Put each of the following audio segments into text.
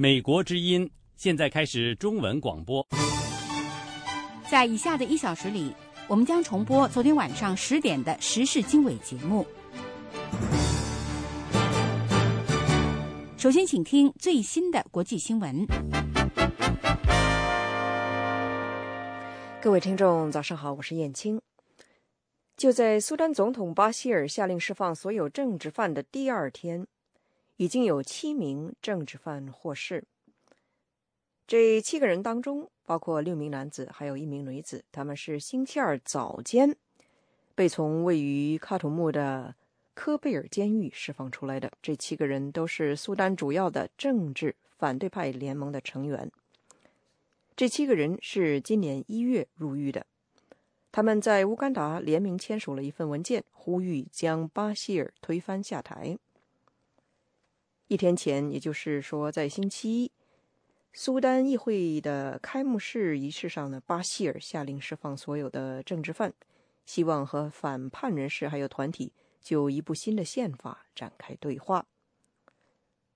美国之音现在开始中文广播。在以下的一小时里，我们将重播昨天晚上十点的时事经纬节目。首先，请听最新的国际新闻。各位听众，早上好，我是燕青。就在苏丹总统巴希尔下令释放所有政治犯的第二天。已经有七名政治犯获释。这七个人当中，包括六名男子，还有一名女子。他们是星期二早间被从位于喀土穆的科贝尔监狱释放出来的。这七个人都是苏丹主要的政治反对派联盟的成员。这七个人是今年一月入狱的。他们在乌干达联名签署了一份文件，呼吁将巴希尔推翻下台。一天前，也就是说，在星期一，苏丹议会的开幕式仪式上呢，巴希尔下令释放所有的政治犯，希望和反叛人士还有团体就一部新的宪法展开对话。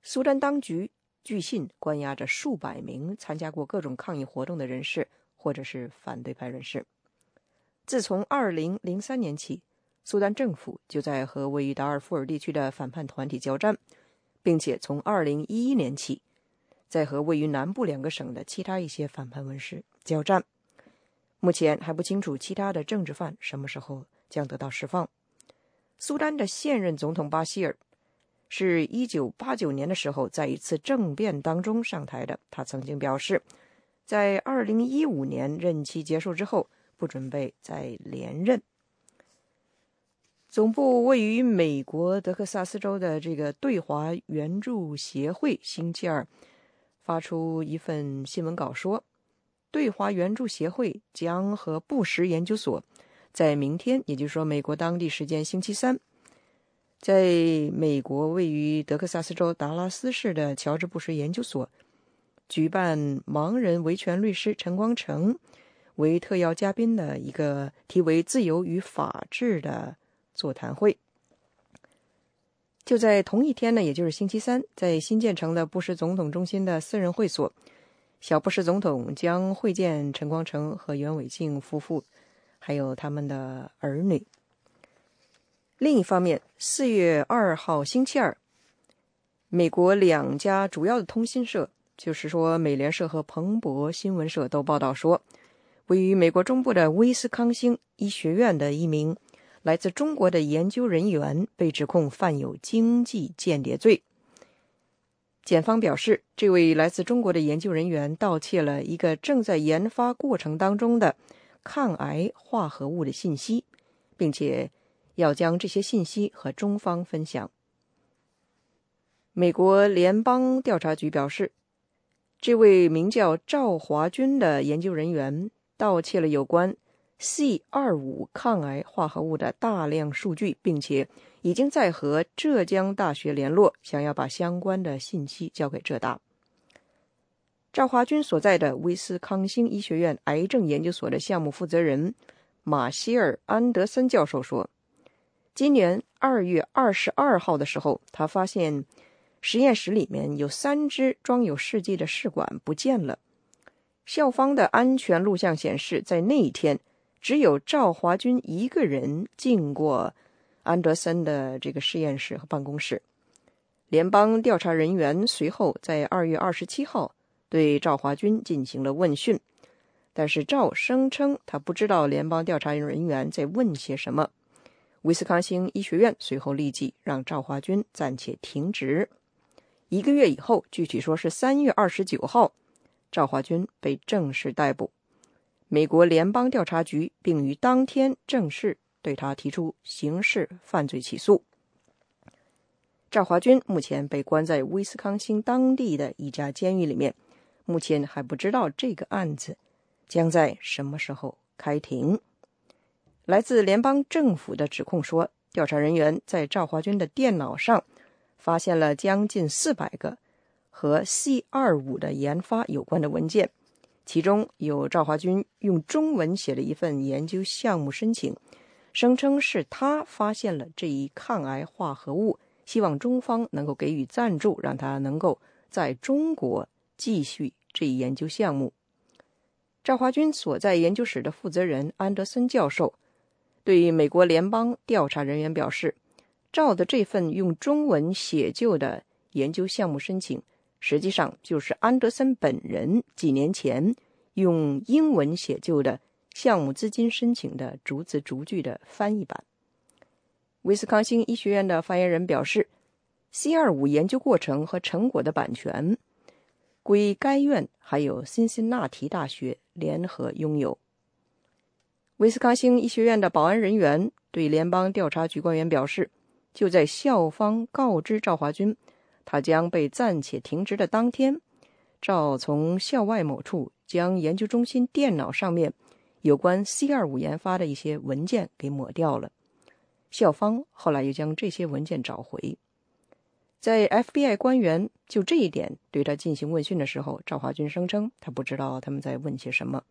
苏丹当局据信关押着数百名参加过各种抗议活动的人士或者是反对派人士。自从2003年起，苏丹政府就在和位于达尔富尔地区的反叛团体交战。并且从二零一一年起，在和位于南部两个省的其他一些反叛文士交战。目前还不清楚其他的政治犯什么时候将得到释放。苏丹的现任总统巴希尔是一九八九年的时候在一次政变当中上台的。他曾经表示，在二零一五年任期结束之后，不准备再连任。总部位于美国德克萨斯州的这个对华援助协会星期二发出一份新闻稿说，对华援助协会将和布什研究所在明天，也就是说美国当地时间星期三，在美国位于德克萨斯州达拉斯市的乔治布什研究所举办盲人维权律师陈光诚为特邀嘉宾的一个题为“自由与法治”的。座谈会就在同一天呢，也就是星期三，在新建成的布什总统中心的私人会所，小布什总统将会见陈光诚和袁伟静夫妇，还有他们的儿女。另一方面，四月二号星期二，美国两家主要的通讯社，就是说美联社和彭博新闻社都报道说，位于美国中部的威斯康星医学院的一名。来自中国的研究人员被指控犯有经济间谍罪。检方表示，这位来自中国的研究人员盗窃了一个正在研发过程当中的抗癌化合物的信息，并且要将这些信息和中方分享。美国联邦调查局表示，这位名叫赵华军的研究人员盗窃了有关。C 二五抗癌化合物的大量数据，并且已经在和浙江大学联络，想要把相关的信息交给浙大。赵华军所在的威斯康星医学院癌症研究所的项目负责人马歇尔·安德森教授说：“今年二月二十二号的时候，他发现实验室里面有三只装有试剂的试管不见了。校方的安全录像显示，在那一天。”只有赵华军一个人进过安德森的这个实验室和办公室。联邦调查人员随后在二月二十七号对赵华军进行了问讯，但是赵声称他不知道联邦调查人员在问些什么。威斯康星医学院随后立即让赵华军暂且停职。一个月以后，具体说是三月二十九号，赵华军被正式逮捕。美国联邦调查局并于当天正式对他提出刑事犯罪起诉。赵华军目前被关在威斯康星当地的一家监狱里面，目前还不知道这个案子将在什么时候开庭。来自联邦政府的指控说，调查人员在赵华军的电脑上发现了将近四百个和 C 二五的研发有关的文件。其中有赵华军用中文写了一份研究项目申请，声称是他发现了这一抗癌化合物，希望中方能够给予赞助，让他能够在中国继续这一研究项目。赵华军所在研究室的负责人安德森教授对美国联邦调查人员表示：“赵的这份用中文写就的研究项目申请，实际上就是安德森本人几年前用英文写就的项目资金申请的逐字逐句的翻译版。”威斯康星医学院的发言人表示：“C 二五研究过程和成果的版权。”归该院还有辛辛那提大学联合拥有。威斯康星医学院的保安人员对联邦调查局官员表示，就在校方告知赵华军他将被暂且停职的当天，赵从校外某处将研究中心电脑上面有关 C 二五研发的一些文件给抹掉了。校方后来又将这些文件找回。在 FBI 官员就这一点对他进行问讯的时候，赵华军声称他不知道他们在问些什么。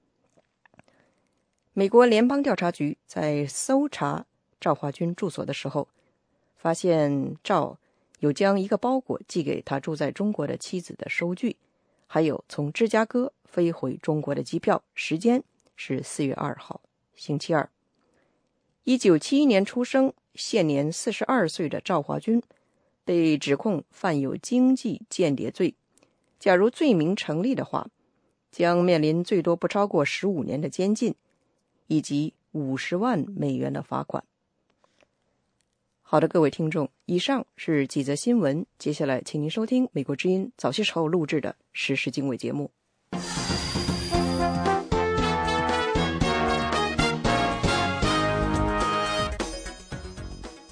美国联邦调查局在搜查赵华军住所的时候，发现赵有将一个包裹寄给他住在中国的妻子的收据，还有从芝加哥飞回中国的机票，时间是四月二号，星期二。一九七一年出生，现年四十二岁的赵华军。被指控犯有经济间谍罪，假如罪名成立的话，将面临最多不超过十五年的监禁，以及五十万美元的罚款。好的，各位听众，以上是几则新闻，接下来请您收听美国之音早些时候录制的时事经纬节目。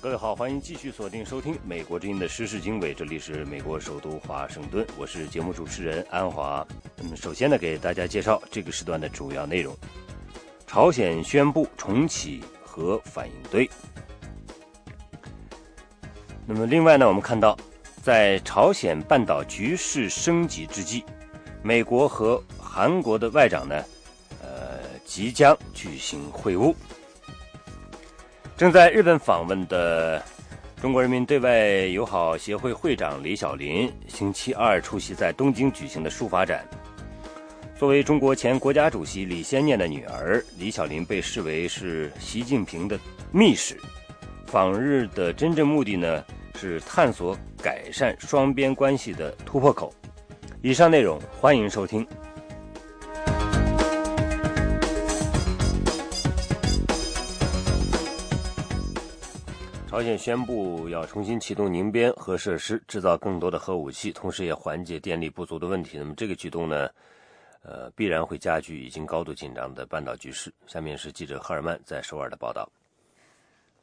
各位好，欢迎继续锁定收听美国之音的时事经纬，这里是美国首都华盛顿，我是节目主持人安华。那嗯，首先呢，给大家介绍这个时段的主要内容：朝鲜宣布重启核反应堆。那么，另外呢，我们看到，在朝鲜半岛局势升级之际，美国和韩国的外长呢，呃，即将举行会晤。正在日本访问的中国人民对外友好协会会长李小林，星期二出席在东京举行的书法展。作为中国前国家主席李先念的女儿，李小林被视为是习近平的密使。访日的真正目的呢，是探索改善双边关系的突破口。以上内容，欢迎收听。朝鲜宣布要重新启动宁边核设施，制造更多的核武器，同时也缓解电力不足的问题。那么这个举动呢，呃，必然会加剧已经高度紧张的半岛局势。下面是记者赫尔曼在首尔的报道。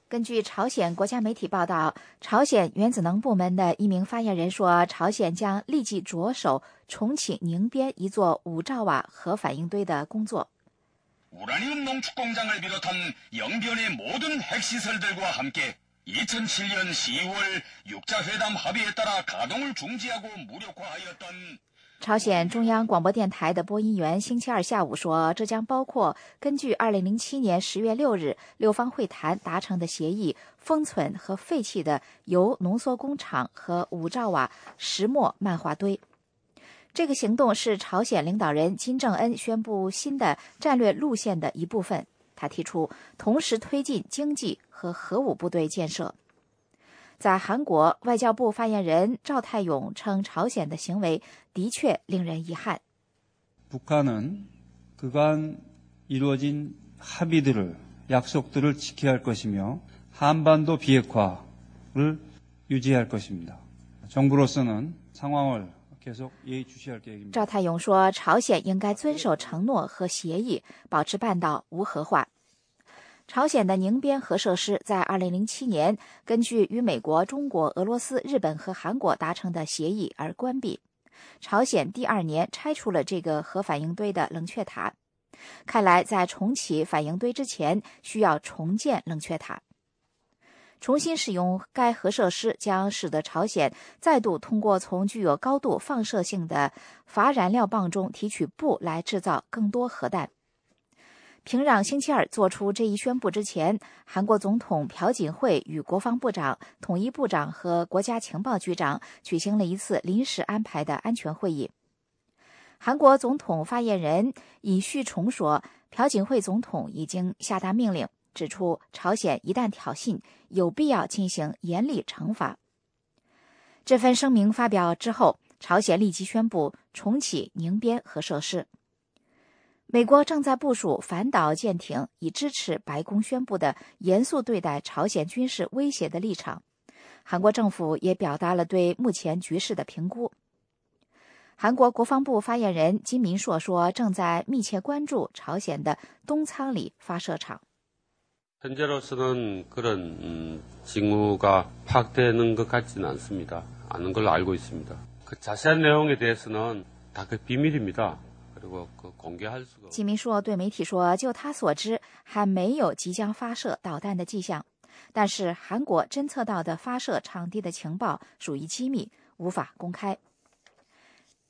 根据朝鲜国家媒体报道，朝鲜原子能部门的一名发言人说，朝鲜将立即着手重启宁边一座五兆瓦核反应堆的工作。朝鲜中央广播电台的播音员星期二下午说，这将包括根据2007年10月6日六方会谈达成的协议，封存和废弃的铀浓缩工厂和五兆瓦石墨漫画堆。这个行动是朝鲜领导人金正恩宣布新的战略路线的一部分。他提出，同时推进经济和核武部队建设。在韩国，外交部发言人赵泰勇称，朝鲜的行为的确令人遗憾。북한은그간이루어진합의들을약속들을지켜야할것이며한반도비핵화를유지할것입니다정부로서는상황을赵泰勇说：“朝鲜应该遵守承诺和协议，保持半岛无核化。” 朝鲜的宁边核设施在2007年根据与美国、中国、俄罗斯、日本和韩国达成的协议而关闭。朝鲜第二年拆除了这个核反应堆的冷却塔。看来，在重启反应堆之前，需要重建冷却塔。重新使用该核设施将使得朝鲜再度通过从具有高度放射性的乏燃料棒中提取钚来制造更多核弹。平壤星期二做出这一宣布之前，韩国总统朴槿惠与国防部长、统一部长和国家情报局长举行了一次临时安排的安全会议。韩国总统发言人尹旭崇说，朴槿惠总统已经下达命令，指出朝鲜一旦挑衅，有必要进行严厉惩罚。这份声明发表之后，朝鲜立即宣布重启宁边核设施。美国正在部署反导舰艇，以支持白宫宣布的严肃对待朝鲜军事威胁的立场。韩国政府也表达了对目前局势的评估。韩国国防部发言人金民硕说：“正在密切关注朝鲜的东仓里发射场。현재로서는그런음징후가파악되는것같지는않습니다아는걸알고있습니다그자세한내용에대해서는다그비밀입니다 金明说：“对媒体说，就他所知，还没有即将发射导弹的迹象。但是韩国侦测到的发射场地的情报属于机密，无法公开。”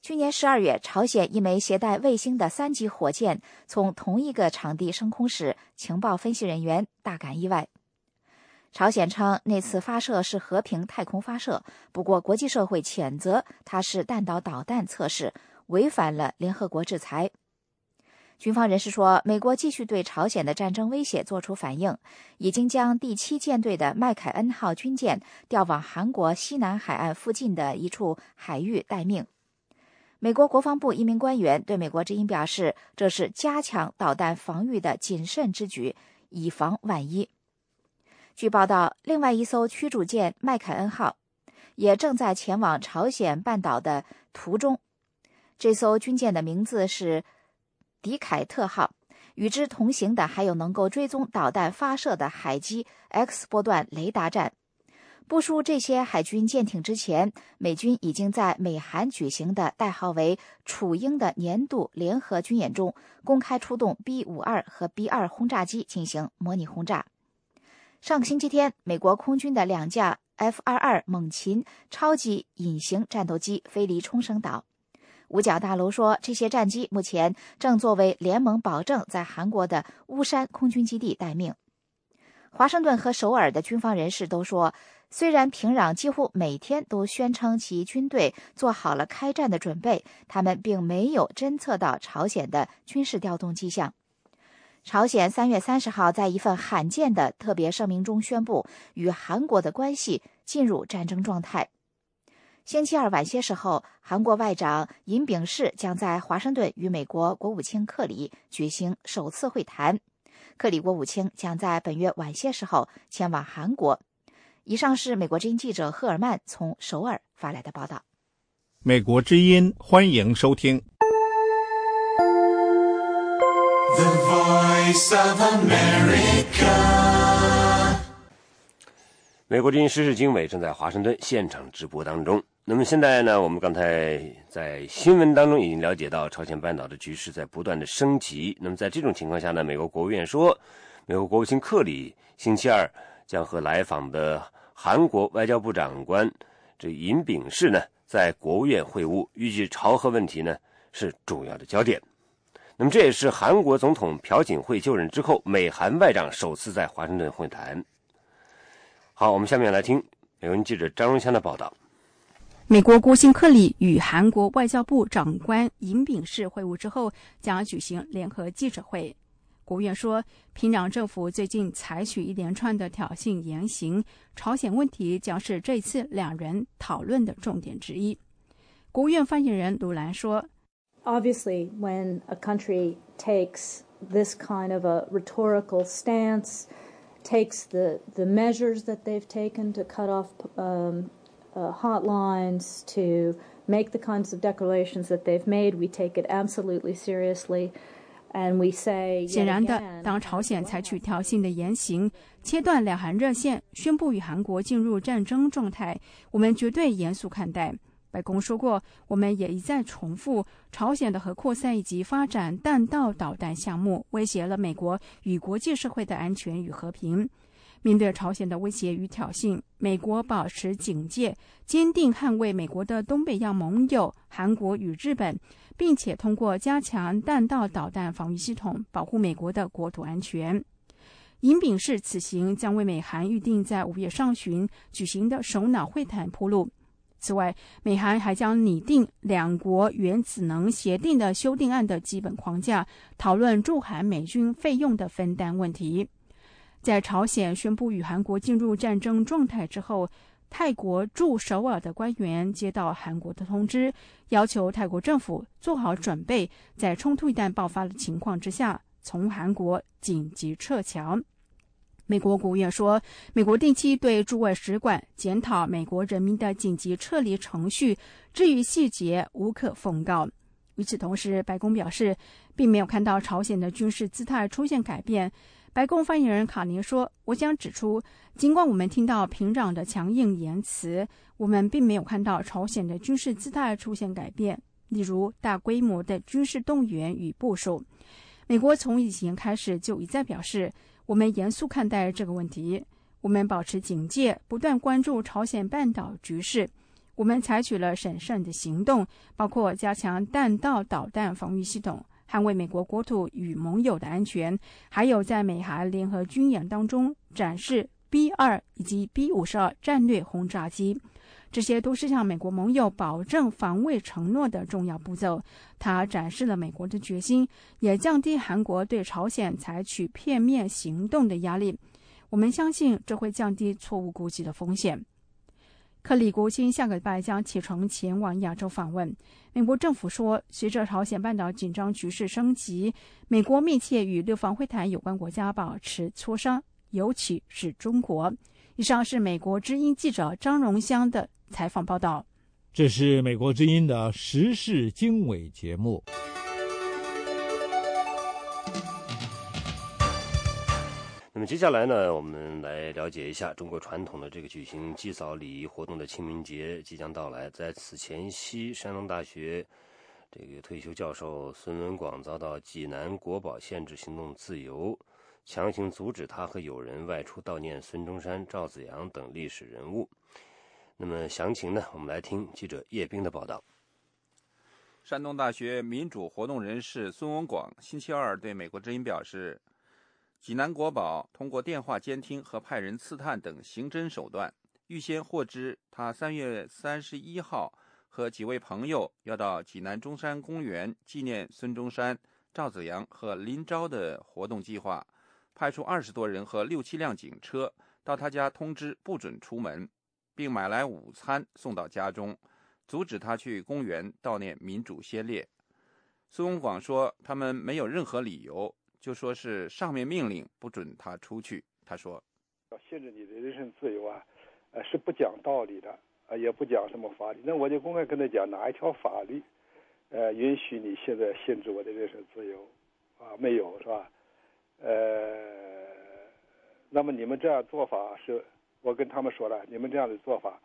去年十二月，朝鲜一枚携带卫星的三级火箭从同一个场地升空时，情报分析人员大感意外。朝鲜称那次发射是和平太空发射，不过国际社会谴责它是弹道导弹测试。违反了联合国制裁。军方人士说，美国继续对朝鲜的战争威胁作出反应，已经将第七舰队的麦凯恩号军舰调往韩国西南海岸附近的一处海域待命。美国国防部一名官员对美国之音表示，这是加强导弹防御的谨慎之举，以防万一。据报道，另外一艘驱逐舰麦凯恩号也正在前往朝鲜半岛的途中。这艘军舰的名字是“迪凯特号”，与之同行的还有能够追踪导弹发射的海基 X 波段雷达站。部署这些海军舰艇之前，美军已经在美韩举行的代号为“楚鹰”的年度联合军演中公开出动 B 五二和 B 二轰炸机进行模拟轰炸。上个星期天，美国空军的两架 F 二二猛禽超级隐形战斗机飞离冲绳岛。五角大楼说，这些战机目前正作为联盟保证在韩国的乌山空军基地待命。华盛顿和首尔的军方人士都说，虽然平壤几乎每天都宣称其军队做好了开战的准备，他们并没有侦测到朝鲜的军事调动迹象。朝鲜三月三十号在一份罕见的特别声明中宣布，与韩国的关系进入战争状态。星期二晚些时候，韩国外长尹炳世将在华盛顿与美国国务卿克里举行首次会谈。克里国务卿将在本月晚些时候前往韩国。以上是美国之音记者赫尔曼从首尔发来的报道。美国之音欢迎收听。The Voice of America。美国之音时事经纬正在华盛顿现场直播当中。那么现在呢？我们刚才在新闻当中已经了解到，朝鲜半岛的局势在不断的升级。那么在这种情况下呢，美国国务院说，美国国务卿克里星期二将和来访的韩国外交部长官这尹炳世呢在国务院会晤，预计朝核问题呢是主要的焦点。那么这也是韩国总统朴槿惠就任之后，美韩外长首次在华盛顿会谈。好，我们下面来听美文记者张荣香的报道。美国国兴克里与韩国外交部长官尹炳世会晤之后，将举行联合记者会。国务院说，平壤政府最近采取一连串的挑衅言行，朝鲜问题将是这次两人讨论的重点之一。国务院发言人鲁兰说：“Obviously, when a country takes this kind of a rhetorical stance, takes the the measures that they've taken to cut off um.” Hotlines to make the kinds of declarations that they've made. We take it absolutely seriously. And we say, 显然的，当朝鲜采取挑衅的言行，切断两韩热线，宣布与韩国进入战争状态，我们绝对严肃看待。白宫说过，我们也一再重复，朝鲜的核扩散以及发展弹道导弹项目威胁了美国与国际社会的安全与和平。面对朝鲜的威胁与挑衅，美国保持警戒，坚定捍卫美国的东北亚盟友韩国与日本，并且通过加强弹道导弹防御系统保护美国的国土安全。尹炳世此行将为美韩预定在五月上旬举行的首脑会谈铺路。此外，美韩还将拟定两国原子能协定的修订案的基本框架，讨论驻韩美军费用的分担问题。在朝鲜宣布与韩国进入战争状态之后，泰国驻首尔的官员接到韩国的通知，要求泰国政府做好准备，在冲突一旦爆发的情况之下，从韩国紧急撤侨。美国国务院说，美国定期对驻外使馆检讨美国人民的紧急撤离程序，至于细节无可奉告。与此同时，白宫表示，并没有看到朝鲜的军事姿态出现改变。白宫发言人卡尼说：“我想指出，尽管我们听到平壤的强硬言辞，我们并没有看到朝鲜的军事姿态出现改变，例如大规模的军事动员与部署。美国从以前开始就一再表示，我们严肃看待这个问题，我们保持警戒，不断关注朝鲜半岛局势。我们采取了审慎的行动，包括加强弹道导弹防御系统。”捍卫美国国土与盟友的安全，还有在美韩联合军演当中展示 B 二以及 B 五十二战略轰炸机，这些都是向美国盟友保证防卫承诺的重要步骤。它展示了美国的决心，也降低韩国对朝鲜采取片面行动的压力。我们相信这会降低错误估计的风险。克里国新下个礼拜将启程前往亚洲访问。美国政府说，随着朝鲜半岛紧张局势升级，美国密切与六方会谈有关国家保持磋商，尤其是中国。以上是美国之音记者张荣香的采访报道。这是美国之音的时事经纬节目。那么接下来呢，我们来了解一下中国传统的这个举行祭扫礼仪活动的清明节即将到来。在此前夕，山东大学这个退休教授孙文广遭到济南国保限制行动自由，强行阻止他和友人外出悼念孙中山、赵子阳等历史人物。那么详情呢，我们来听记者叶冰的报道。山东大学民主活动人士孙文广星期二对美国之音表示。济南国宝通过电话监听和派人刺探等刑侦手段，预先获知他三月三十一号和几位朋友要到济南中山公园纪念孙中山、赵子阳和林昭的活动计划，派出二十多人和六七辆警车到他家通知不准出门，并买来午餐送到家中，阻止他去公园悼念民主先烈。孙文广说，他们没有任何理由。就说是上面命令不准他出去。他说：“要限制你的人身自由啊，呃，是不讲道理的啊，也不讲什么法律。那我就公开跟他讲，哪一条法律，呃，允许你现在限制我的人身自由啊？没有，是吧？呃，那么你们这样做法是，我跟他们说了，你们这样的做法，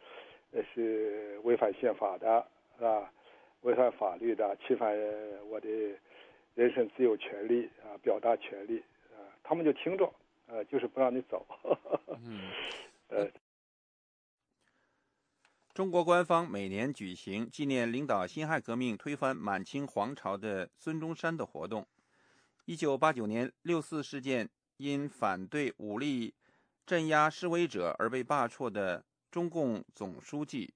呃，是违反宪法的，是吧？违反法律的，侵犯我的。”人身自由权利啊，表达权利啊，他们就听着，呃，就是不让你走。嗯，呃，中国官方每年举行纪念领导辛亥革命、推翻满清皇朝的孙中山的活动。一九八九年六四事件因反对武力镇压示威者而被罢黜的中共总书记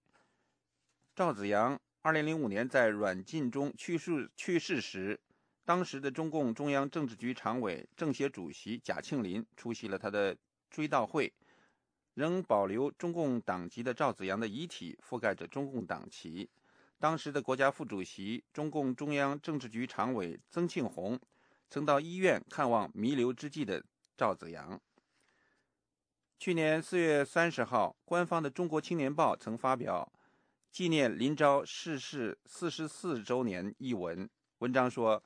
赵紫阳，二零零五年在软禁中去世去世时。当时的中共中央政治局常委、政协主席贾庆林出席了他的追悼会，仍保留中共党籍的赵子阳的遗体覆盖着中共党旗。当时的国家副主席、中共中央政治局常委曾庆红曾到医院看望弥留之际的赵子阳。去年四月三十号，官方的《中国青年报》曾发表纪念林昭逝世四十四周年一文，文章说。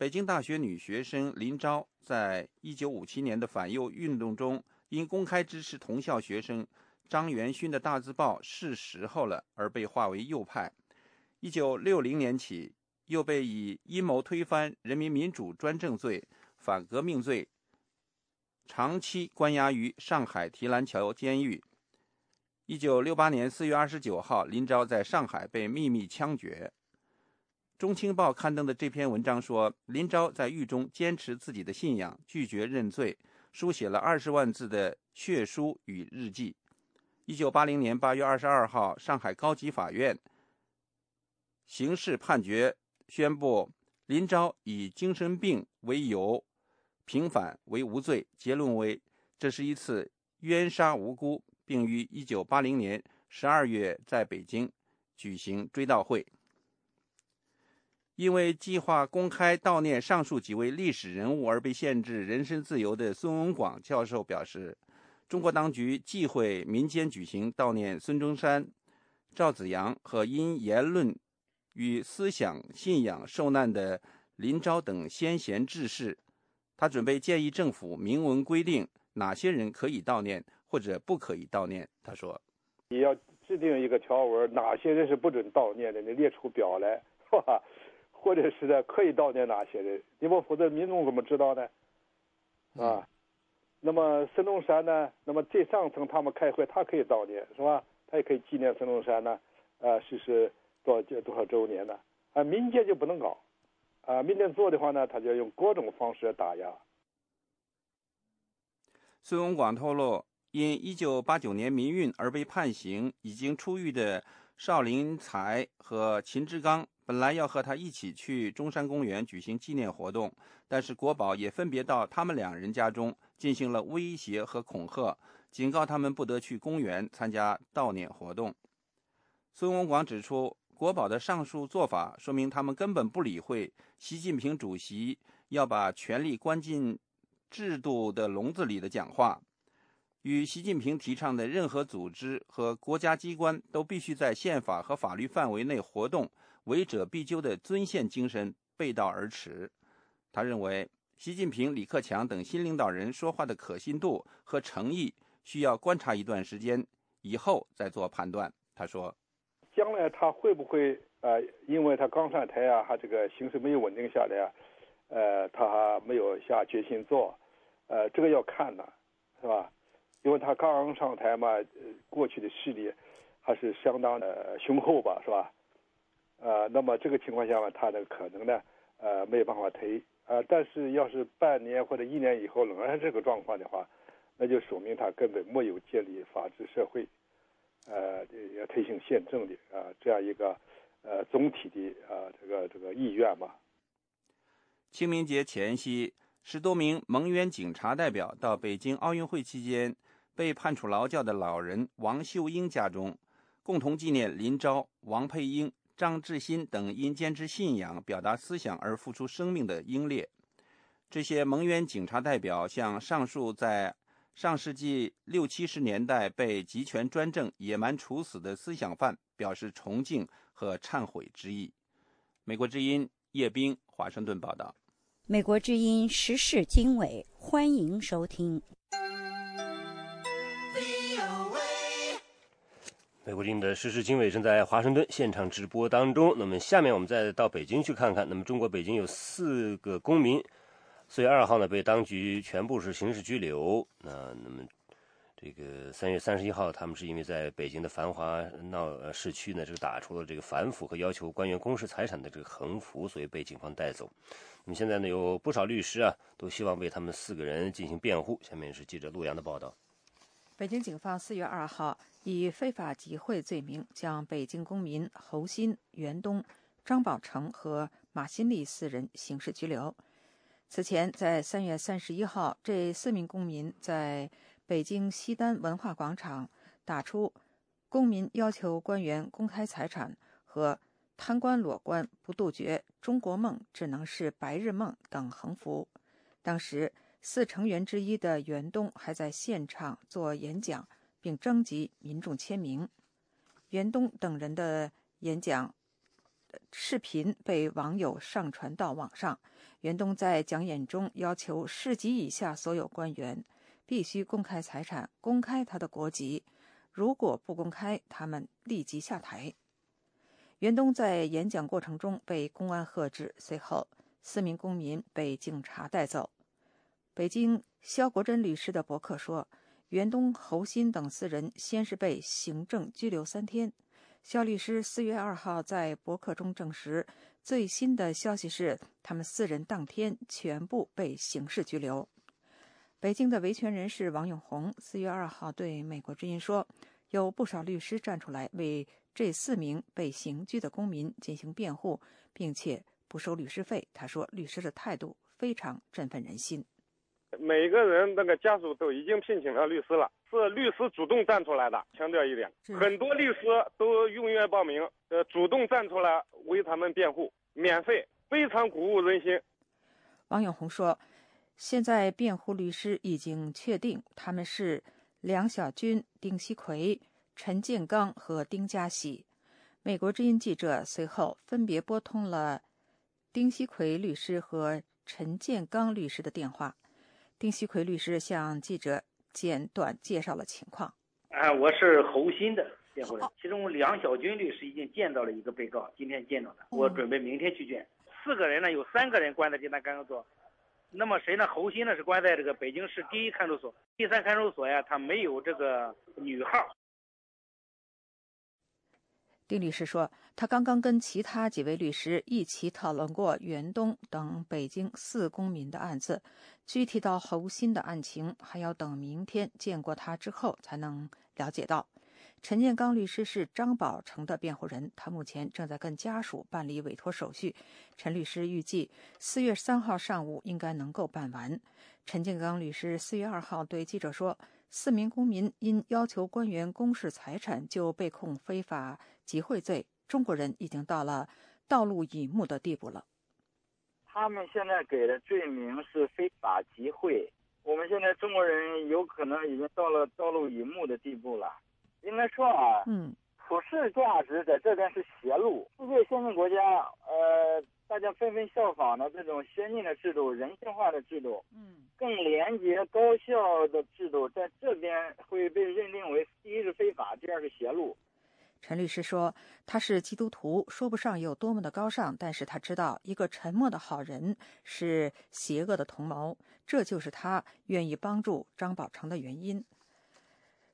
北京大学女学生林昭在一九五七年的反右运动中，因公开支持同校学生张元勋的大字报是时候了而被划为右派。一九六零年起，又被以阴谋推翻人民民主专政罪、反革命罪长期关押于上海提篮桥监狱。一九六八年四月二十九号，林昭在上海被秘密枪决。《中青报》刊登的这篇文章说，林昭在狱中坚持自己的信仰，拒绝认罪，书写了二十万字的血书与日记。一九八零年八月二十二号，上海高级法院刑事判决宣布，林昭以精神病为由平反为无罪，结论为这是一次冤杀无辜。并于一九八零年十二月在北京举行追悼会。因为计划公开悼念上述几位历史人物而被限制人身自由的孙文广教授表示，中国当局忌讳民间举行悼念孙中山、赵子阳和因言论与思想信仰受难的林昭等先贤志士。他准备建议政府明文规定哪些人可以悼念。或者不可以悼念，他说：“你要制定一个条文，哪些人是不准悼念的？你列出表来，是吧？或者是的可以悼念哪些人？你不否则民众怎么知道呢？啊？那么孙中山呢？那么最上层他们开会，他可以悼念，是吧？他也可以纪念孙中山呢？啊，逝世多少多少周年呢？啊，民间就不能搞，啊，民间做的话呢，他就用各种方式打压。”孙文广透露。因1989年民运而被判刑、已经出狱的邵林才和秦志刚，本来要和他一起去中山公园举行纪念活动，但是国宝也分别到他们两人家中进行了威胁和恐吓，警告他们不得去公园参加悼念活动。孙文广指出，国宝的上述做法说明他们根本不理会习近平主席要把权力关进制度的笼子里的讲话。与习近平提倡的任何组织和国家机关都必须在宪法和法律范围内活动，违者必究的尊宪精神背道而驰。他认为，习近平、李克强等新领导人说话的可信度和诚意需要观察一段时间以后再做判断。他说：“将来他会不会呃，因为他刚上台啊，他这个形势没有稳定下来啊，呃，他还没有下决心做，呃，这个要看的，是吧？”因为他刚上台嘛，过去的势力还是相当的雄厚吧，是吧？呃，那么这个情况下嘛，他的可能呢，呃，没有办法推，呃，但是要是半年或者一年以后仍然这个状况的话，那就说明他根本没有建立法治社会，呃，要推行宪政的啊这样一个呃总体的啊这个这个意愿嘛。清明节前夕，十多名蒙冤警察代表到北京奥运会期间。被判处劳教的老人王秀英家中，共同纪念林昭、王佩英、张志新等因坚持信仰、表达思想而付出生命的英烈。这些蒙冤警察代表向上述在上世纪六七十年代被集权专政野蛮处死的思想犯表示崇敬和忏悔之意。美国之音叶冰华盛顿报道。美国之音时事经纬，欢迎收听。美国之音的时事经纬正在华盛顿现场直播当中。那么，下面我们再到北京去看看。那么，中国北京有四个公民，四月二号呢被当局全部是刑事拘留。那那么，这个三月三十一号，他们是因为在北京的繁华闹市区呢，这个打出了这个反腐和要求官员公示财产的这个横幅，所以被警方带走。那么现在呢，有不少律师啊，都希望为他们四个人进行辩护。下面是记者陆阳的报道。北京警方四月二号以非法集会罪名，将北京公民侯鑫、袁东、张宝成和马新立四人刑事拘留。此前，在三月三十一号，这四名公民在北京西单文化广场打出“公民要求官员公开财产”和“贪官裸官不杜绝，中国梦只能是白日梦”等横幅。当时。四成员之一的袁东还在现场做演讲，并征集民众签名。袁东等人的演讲视频被网友上传到网上。袁东在讲演中要求市级以下所有官员必须公开财产、公开他的国籍，如果不公开，他们立即下台。袁东在演讲过程中被公安喝止，随后四名公民被警察带走。北京肖国珍律师的博客说，袁东、侯鑫等四人先是被行政拘留三天。肖律师四月二号在博客中证实，最新的消息是，他们四人当天全部被刑事拘留。北京的维权人士王永红四月二号对美国之音说，有不少律师站出来为这四名被刑拘的公民进行辩护，并且不收律师费。他说，律师的态度非常振奋人心。每个人那个家属都已经聘请了律师了，是律师主动站出来的。强调一点，很多律师都踊跃报名，呃，主动站出来为他们辩护，免费，非常鼓舞人心。王永红说。现在辩护律师已经确定，他们是梁小军、丁锡奎、陈建刚和丁家喜。美国之音记者随后分别拨通了丁锡奎律师和陈建刚律师的电话。丁锡奎律师向记者简短介绍了情况。啊，我是侯鑫的辩护人，其中梁小军律师已经见到了一个被告，今天见到的，我准备明天去见。四个人呢，有三个人关在济南看守所。那么谁呢？侯鑫呢是关在这个北京市第一看守所，第三看守所呀，他没有这个女号。丁律师说，他刚刚跟其他几位律师一起讨论过袁东等北京四公民的案子，具体到侯鑫的案情，还要等明天见过他之后才能了解到。陈建刚律师是张宝成的辩护人，他目前正在跟家属办理委托手续。陈律师预计四月三号上午应该能够办完。陈建刚律师四月二号对记者说：“四名公民因要求官员公示财产就被控非法集会罪，中国人已经到了道路以目的地步了。他们现在给的罪名是非法集会，我们现在中国人有可能已经到了道路以目的地步了。”应该说啊，嗯，普世价值在这边是邪路。世界先进国家，呃，大家纷纷效仿的这种先进的制度、人性化的制度，嗯，更廉洁高效的制度，在这边会被认定为第一是非法，第二是邪路。陈律师说，他是基督徒，说不上有多么的高尚，但是他知道一个沉默的好人是邪恶的同谋，这就是他愿意帮助张宝成的原因。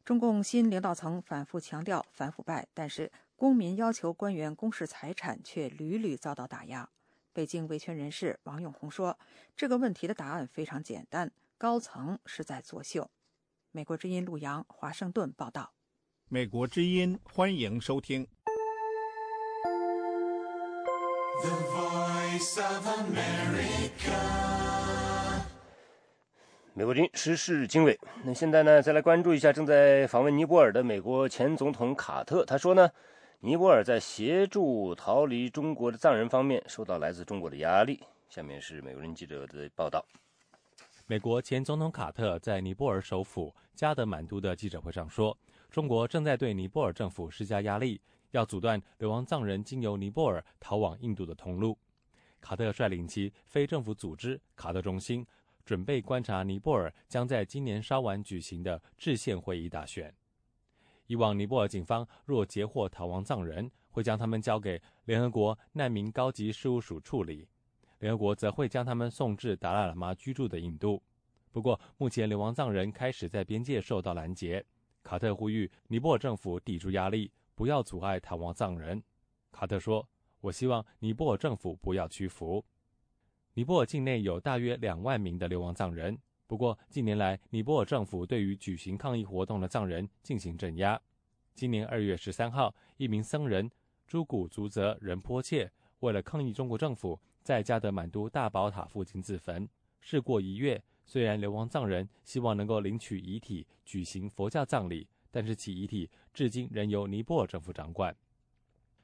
中共新领导层反复强调反腐败，但是公民要求官员公示财产却屡屡遭到打压。北京维权人士王永红说：“这个问题的答案非常简单，高层是在作秀。”美国之音陆洋华盛顿报道。美国之音欢迎收听。The Voice of America. 美国军时事经纬。那现在呢，再来关注一下正在访问尼泊尔的美国前总统卡特。他说呢，尼泊尔在协助逃离中国的藏人方面受到来自中国的压力。下面是美国人记者的报道。美国前总统卡特在尼泊尔首府加德满都的记者会上说，中国正在对尼泊尔政府施加压力，要阻断流亡藏人经由尼泊尔逃往印度的通路。卡特率领其非政府组织卡特中心。准备观察尼泊尔将在今年稍晚举行的制宪会议大选。以往，尼泊尔警方若截获逃亡藏人，会将他们交给联合国难民高级事务署处理，联合国则会将他们送至达赖喇嘛居住的印度。不过，目前流亡藏人开始在边界受到拦截。卡特呼吁尼泊尔政府抵住压力，不要阻碍逃亡藏人。卡特说：“我希望尼泊尔政府不要屈服。”尼泊尔境内有大约两万名的流亡藏人。不过，近年来，尼泊尔政府对于举行抗议活动的藏人进行镇压。今年二月十三号，一名僧人朱古族泽仁波切为了抗议中国政府，在加德满都大宝塔附近自焚。事过一月，虽然流亡藏人希望能够领取遗体举行佛教葬礼，但是其遗体至今仍由尼泊尔政府掌管。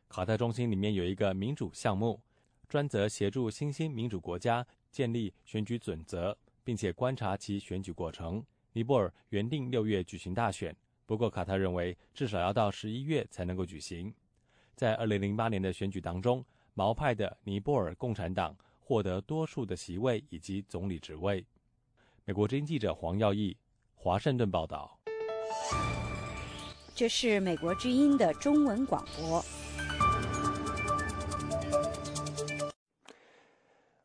卡特中心里面有一个民主项目。专责协助新兴民主国家建立选举准则，并且观察其选举过程。尼泊尔原定六月举行大选，不过卡特认为至少要到十一月才能够举行。在二零零八年的选举当中，毛派的尼泊尔共产党获得多数的席位以及总理职位。美国之音记者黄耀义，华盛顿报道。这是美国之音的中文广播。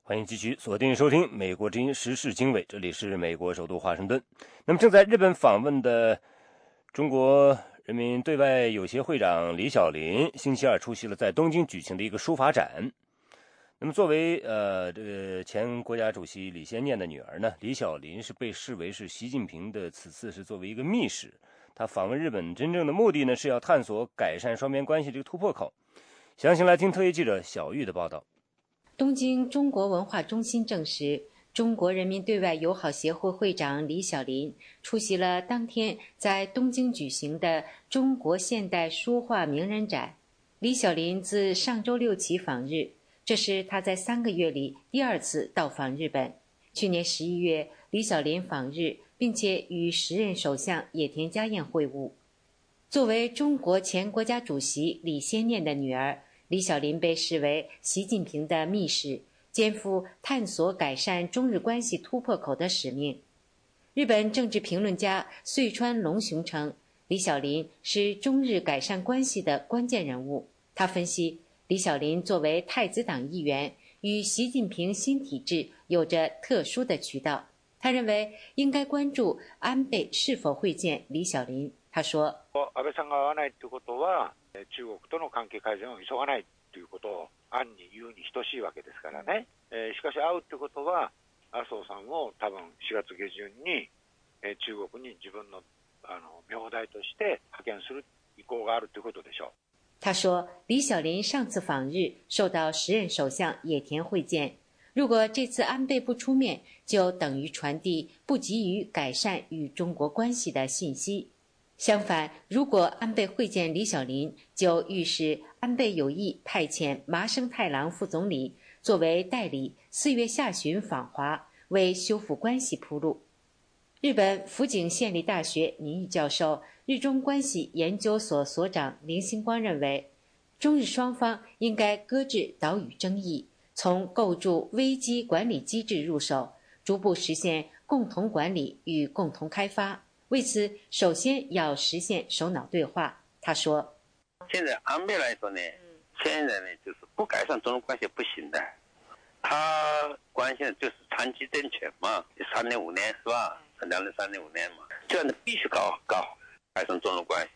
欢迎继续锁定收听《美国之音时事经纬》，这里是美国首都华盛顿。那么正在日本访问的中国人民对外友协会长李小林，星期二出席了在东京举行的一个书法展。那么作为呃这个前国家主席李先念的女儿呢，李小林是被视为是习近平的此次是作为一个密使，他访问日本真正的目的呢是要探索改善双边关系这个突破口。详情来听特约记者小玉的报道。东京中国文化中心证实，中国人民对外友好协会会长李小林出席了当天在东京举行的中国现代书画名人展。李小林自上周六起访日，这是他在三个月里第二次到访日本。去年十一月，李小林访日，并且与时任首相野田佳彦会晤。作为中国前国家主席李先念的女儿。李小林被视为习近平的密使，肩负探索改善中日关系突破口的使命。日本政治评论家穗川龙雄称，李小林是中日改善关系的关键人物。他分析，李小林作为太子党议员，与习近平新体制有着特殊的渠道。他认为应该关注安倍是否会见李小林。他说。中国との関係改善を急がないということを暗に言うに等しいわけですからね、えー、しかし会うということは麻生さんを多分4月下旬に、えー、中国に自分のあの名代として派遣する意向があるということでしょう。 他说：“李小林上次访日受到时任首相野田会见，如果这次安倍不出面，就等于传递不急于改善与中国关系的信息。”相反，如果安倍会见李小林，就预示安倍有意派遣麻生太郎副总理作为代理，四月下旬访华，为修复关系铺路。日本福井县立大学名誉教授、日中关系研究所所长林星光认为，中日双方应该搁置岛屿争议，从构筑危机管理机制入手，逐步实现共同管理与共同开发。为此，首先要实现首脑对话。他说：“现在安倍来说呢，现在呢就是不改善中日关系不行的。他关心的就是长期政权嘛，三年五年是吧？两三年五年嘛，这样的必须搞搞改善中日关系。”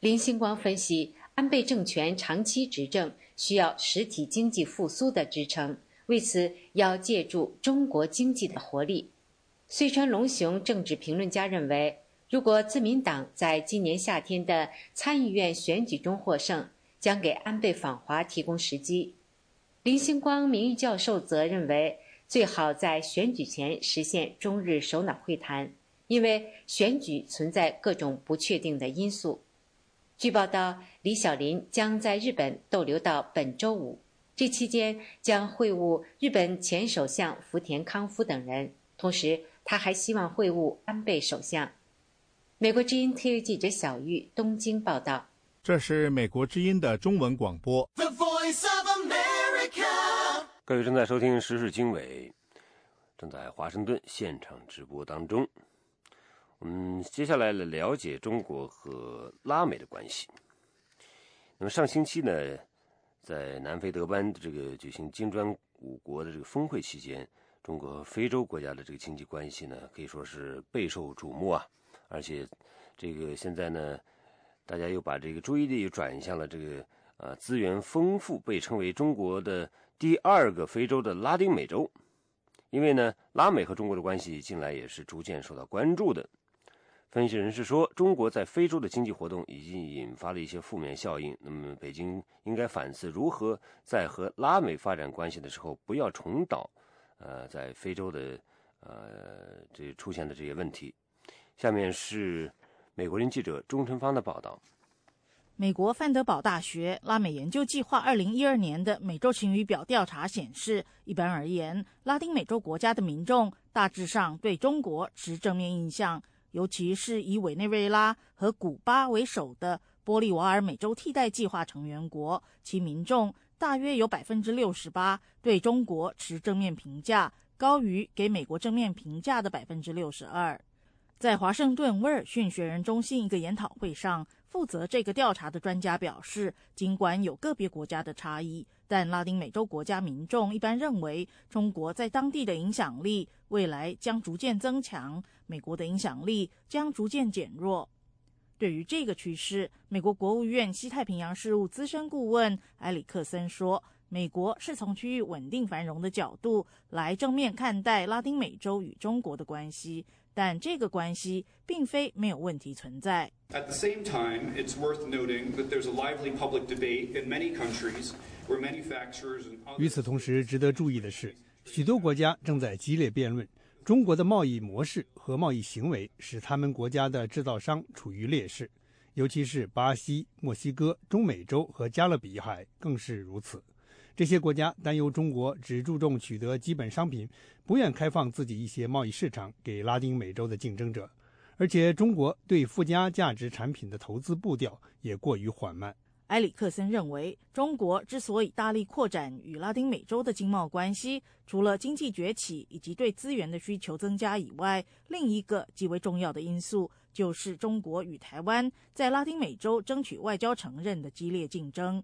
林星光分析，安倍政权长期执政需要实体经济复苏的支撑，为此要借助中国经济的活力。穗川龙雄政治评论家认为。如果自民党在今年夏天的参议院选举中获胜，将给安倍访华提供时机。林星光名誉教授则认为，最好在选举前实现中日首脑会谈，因为选举存在各种不确定的因素。据报道，李小林将在日本逗留到本周五，这期间将会晤日本前首相福田康夫等人，同时他还希望会晤安倍首相。美国之音 TV 记者小玉东京报道。这是美国之音的中文广播。各位正在收听《时事经纬》，正在华盛顿现场直播当中。我们接下来来了解中国和拉美的关系。那么上星期呢，在南非德班的这个举行金砖五国的这个峰会期间，中国和非洲国家的这个经济关系呢，可以说是备受瞩目啊。而且，这个现在呢，大家又把这个注意力转向了这个呃资源丰富、被称为中国的第二个非洲的拉丁美洲。因为呢，拉美和中国的关系近来也是逐渐受到关注的。分析人士说，中国在非洲的经济活动已经引发了一些负面效应。那么，北京应该反思如何在和拉美发展关系的时候，不要重蹈呃在非洲的呃这出现的这些问题。下面是美国人记者钟晨芳的报道。美国范德堡大学拉美研究计划二零一二年的美洲晴雨表调查显示，一般而言，拉丁美洲国家的民众大致上对中国持正面印象，尤其是以委内瑞拉和古巴为首的玻利瓦尔美洲替代计划成员国，其民众大约有百分之六十八对中国持正面评价，高于给美国正面评价的百分之六十二。在华盛顿威尔逊学人中心一个研讨会上，负责这个调查的专家表示，尽管有个别国家的差异，但拉丁美洲国家民众一般认为，中国在当地的影响力未来将逐渐增强，美国的影响力将逐渐减弱。对于这个趋势，美国国务院西太平洋事务资深顾问埃里克森说。美国是从区域稳定繁荣的角度来正面看待拉丁美洲与中国的关系，但这个关系并非没有问题存在。At the same time, it's worth noting that there's a lively public debate in many countries where manufacturers and 与此同时，值得注意的是，许多国家正在激烈辩论中国的贸易模式和贸易行为使他们国家的制造商处于劣势，尤其是巴西、墨西哥、中美洲和加勒比海更是如此。这些国家担忧中国只注重取得基本商品，不愿开放自己一些贸易市场给拉丁美洲的竞争者，而且中国对附加价值产品的投资步调也过于缓慢。埃里克森认为，中国之所以大力扩展与拉丁美洲的经贸关系，除了经济崛起以及对资源的需求增加以外，另一个极为重要的因素就是中国与台湾在拉丁美洲争取外交承认的激烈竞争。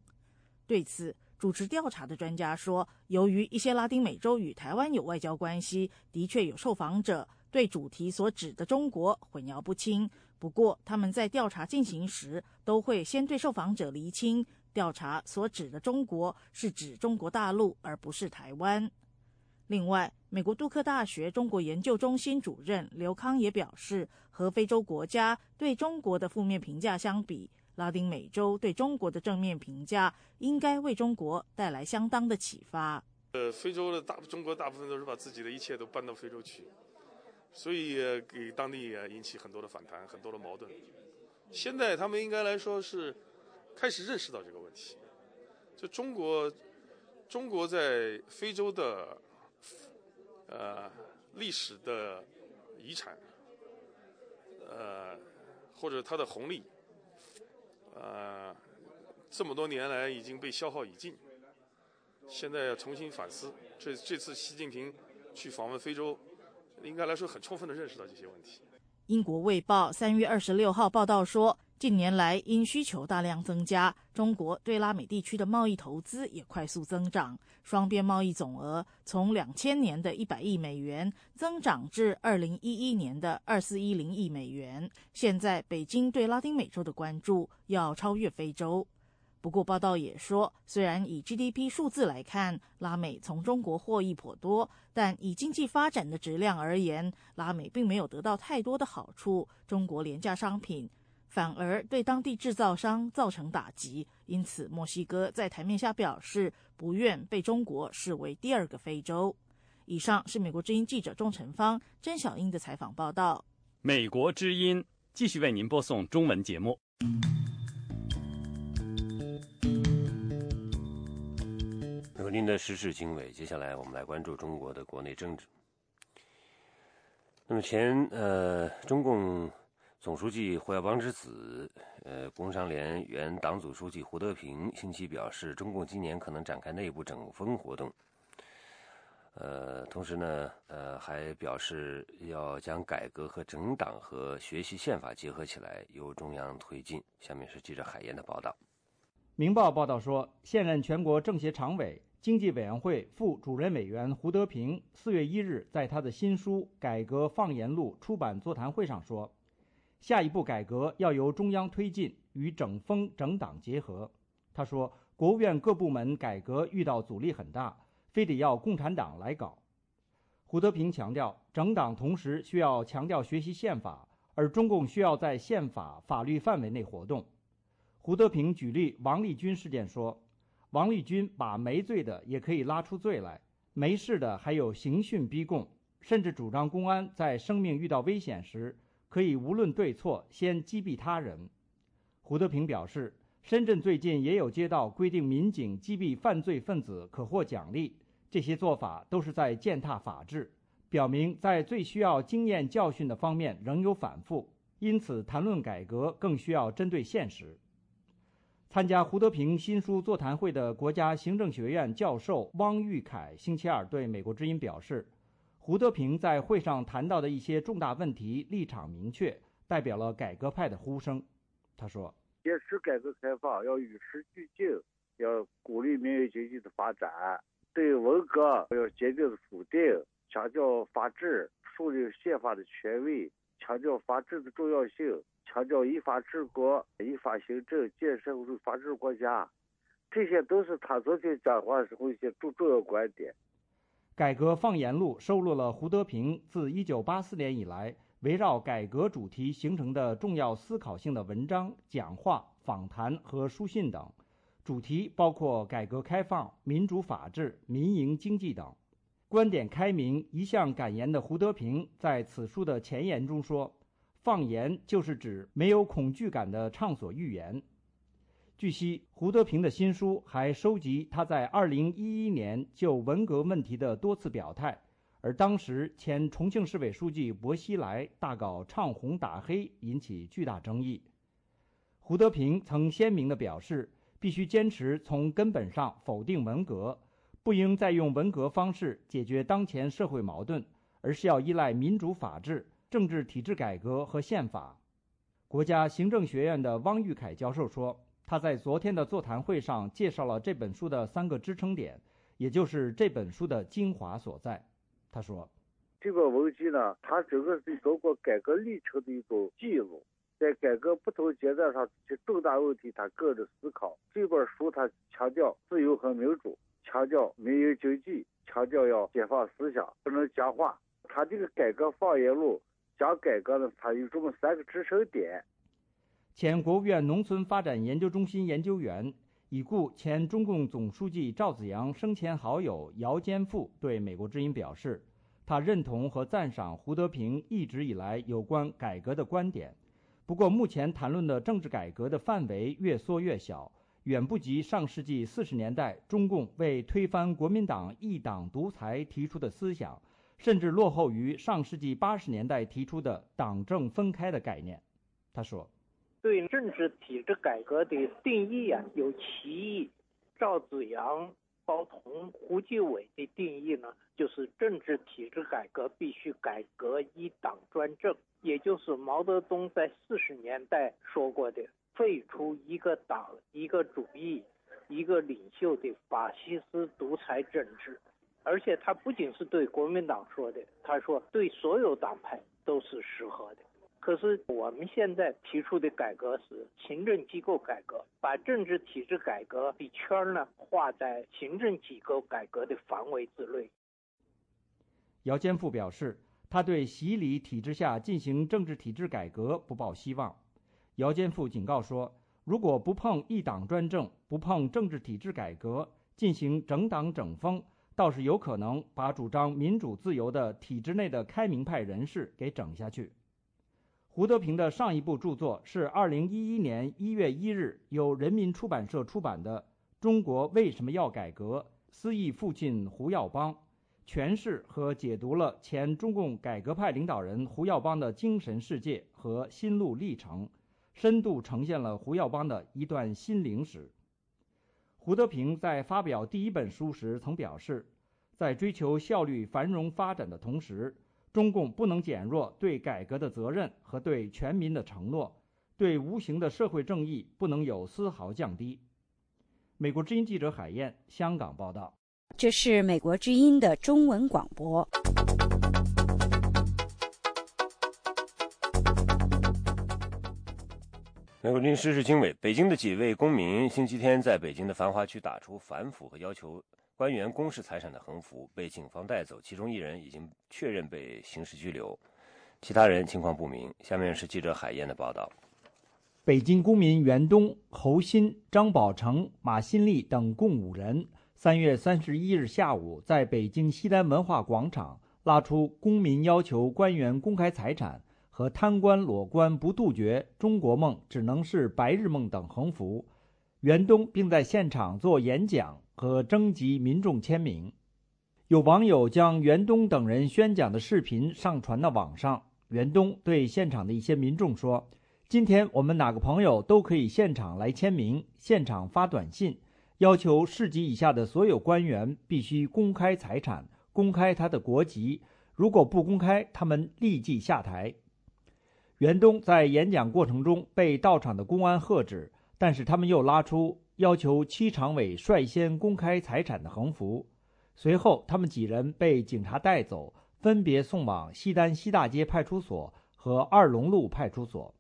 对此，主持调查的专家说，由于一些拉丁美洲与台湾有外交关系，的确有受访者对主题所指的中国混淆不清。不过，他们在调查进行时，都会先对受访者厘清，调查所指的中国是指中国大陆，而不是台湾。另外，美国杜克大学中国研究中心主任刘康也表示，和非洲国家对中国的负面评价相比，拉丁美洲对中国的正面评价应该为中国带来相当的启发。呃，非洲的大中国大部分都是把自己的一切都搬到非洲去，所以给当地呃引起很多的反弹，很多的矛盾。现在他们应该来说是开始认识到这个问题，就中国中国在非洲的呃历史的遗产，呃或者它的红利。呃，这么多年来已经被消耗已尽，现在要重新反思。这这次习近平去访问非洲，应该来说很充分的认识到这些问题。英国《卫报》三月二十六号报道说，近年来因需求大量增加，中国对拉美地区的贸易投资也快速增长，双边贸易总额从两千年的一百亿美元增长至二零一一年的二四一零亿美元。现在，北京对拉丁美洲的关注要超越非洲。不过，报道也说，虽然以 GDP 数字来看，拉美从中国获益颇多，但以经济发展的质量而言，拉美并没有得到太多的好处。中国廉价商品反而对当地制造商造成打击，因此墨西哥在台面下表示不愿被中国视为第二个非洲。以上是美国之音记者钟成芳、甄小英的采访报道。美国之音继续为您播送中文节目。有您的时事经纬，接下来我们来关注中国的国内政治。那么前呃，中共总书记胡耀邦之子，呃，工商联原党组书记胡德平星期表示，中共今年可能展开内部整风活动。呃，同时呢，呃，还表示要将改革和整党和学习宪法结合起来，由中央推进。下面是记者海燕的报道。《明报》报道说，现任全国政协常委、经济委员会副主任委员胡德平四月一日在他的新书《改革放言录》出版座谈会上说，下一步改革要由中央推进，与整风整党结合。他说，国务院各部门改革遇到阻力很大，非得要共产党来搞。胡德平强调，整党同时需要强调学习宪法，而中共需要在宪法法律范围内活动。胡德平举例王立军事件说，王立军把没罪的也可以拉出罪来，没事的还有刑讯逼供，甚至主张公安在生命遇到危险时，可以无论对错先击毙他人。胡德平表示，深圳最近也有街道规定民警击毙犯罪分子可获奖励，这些做法都是在践踏法治，表明在最需要经验教训的方面仍有反复，因此谈论改革更需要针对现实。参加胡德平新书座谈会的国家行政学院教授汪玉凯星期二对美国之音表示，胡德平在会上谈到的一些重大问题立场明确，代表了改革派的呼声。他说：“坚持改革开放，要与时俱进，要鼓励民营经济的发展，对文革要坚定的否定，强调法治，树立宪法的权威，强调法治的重要性，强调依法治国、依法行政，建设法治国家。”这些都是他昨天讲话时候一些重重要观点。改革放言录收录了胡德平自1984年以来围绕改革主题形成的重要思考性的文章、讲话、访谈和书信等，主题包括改革开放、民主法治、民营经济等。观点开明、一向敢言的胡德平在此书的前言中说：“放言就是指没有恐惧感的畅所欲言。”据悉，胡德平的新书还收集他在2011年就文革问题的多次表态，而当时前重庆市委书记薄熙来大搞唱红打黑，引起巨大争议。胡德平曾鲜明地表示，必须坚持从根本上否定文革，不应再用文革方式解决当前社会矛盾，而是要依赖民主法治、政治体制改革和宪法。国家行政学院的汪玉凯教授说。他在昨天的座谈会上介绍了这本书的三个支撑点，也就是这本书的精华所在。他说：“这本文集呢，它整个是中国改革历程的一种记录，在改革不同阶段上这些重大问题，他个人思考。这本书它强调自由和民主，强调民营经济，强调要解放思想，不能僵化。他这个改革放言录讲改革呢，它有这么三个支撑点。”前国务院农村发展研究中心研究员、已故前中共总书记赵紫阳生前好友姚坚富对美国之音表示，他认同和赞赏胡德平一直以来有关改革的观点。不过，目前谈论的政治改革的范围越缩越小，远不及上世纪四十年代中共为推翻国民党一党独裁提出的思想，甚至落后于上世纪八十年代提出的党政分开的概念。他说。对政治体制改革的定义啊，有歧义。赵紫阳、包同、胡继伟的定义呢，就是政治体制改革必须改革一党专政，也就是毛泽东在四十年代说过的“废除一个党、一个主义、一个领袖的法西斯独裁政治”。而且他不仅是对国民党说的，他说对所有党派都是适合的。可是我们现在提出的改革是行政机构改革，把政治体制改革的圈呢画在行政机构改革的范围之内。姚坚富表示，他对洗礼体制下进行政治体制改革不抱希望。姚坚富警告说，如果不碰一党专政，不碰政治体制改革，进行整党整风，倒是有可能把主张民主自由的体制内的开明派人士给整下去。胡德平的上一部著作是2011年1月1日由人民出版社出版的《中国为什么要改革》，思忆父亲胡耀邦，诠释和解读了前中共改革派领导人胡耀邦的精神世界和心路历程，深度呈现了胡耀邦的一段心灵史。胡德平在发表第一本书时曾表示，在追求效率、繁荣发展的同时。中共不能减弱对改革的责任和对全民的承诺，对无形的社会正义不能有丝毫降低。美国之音记者海燕，香港报道。这是美国之音的中文广播。美国之音时事经纬，北京的几位公民星期天在北京的繁华区打出反腐和要求。官员公示财产的横幅被警方带走，其中一人已经确认被刑事拘留，其他人情况不明。下面是记者海燕的报道：北京公民袁东、侯鑫、张宝成、马新立等共五人，三月三十一日下午在北京西单文化广场拉出“公民要求官员公开财产”和“贪官裸官不杜绝，中国梦只能是白日梦”等横幅。袁东并在现场做演讲。和征集民众签名，有网友将袁东等人宣讲的视频上传到网上。袁东对现场的一些民众说：“今天我们哪个朋友都可以现场来签名，现场发短信，要求市级以下的所有官员必须公开财产，公开他的国籍。如果不公开，他们立即下台。袁东在演讲过程中被到场的公安喝止，但是他们又拉出要求七常委率先公开财产的横幅。随后，他们几人被警察带走，分别送往西单西大街派出所和二龙路派出所。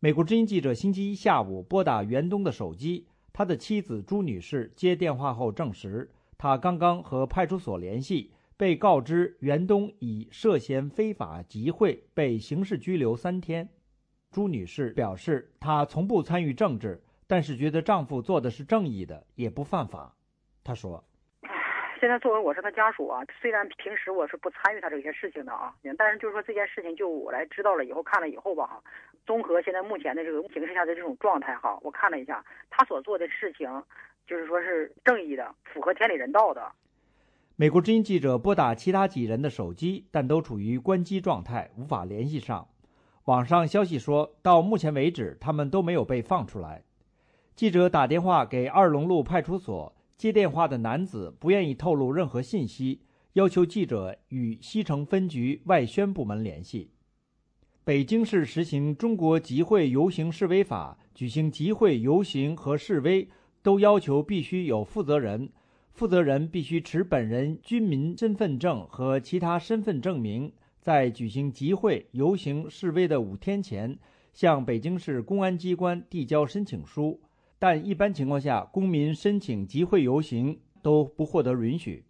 美国之音记者星期一下午拨打袁东的手机，他的妻子朱女士接电话后证实，他刚刚和派出所联系。被告知袁东以涉嫌非法集会被刑事拘留三天。朱女士表示，她从不参与政治，但是觉得丈夫做的是正义的，也不犯法。她说：“现在作为我是他家属啊，虽然平时我是不参与他这些事情的啊，但是就是说这件事情就我来知道了以后看了以后吧哈，综合现在目前的这个形势下的这种状态哈，我看了一下他所做的事情，就是说是正义的，符合天理人道的。”美国之音记者拨打其他几人的手机，但都处于关机状态，无法联系上。网上消息说，到目前为止，他们都没有被放出来。记者打电话给二龙路派出所，接电话的男子不愿意透露任何信息，要求记者与西城分局外宣部门联系。北京市实行中国集会游行示威法，举行集会游行和示威都要求必须有负责人。负责人必须持本人居民身份证和其他身份证明，在举行集会、游行、示威的五天前，向北京市公安机关递交申请书。但一般情况下，公民申请集会、游行都不获得允许。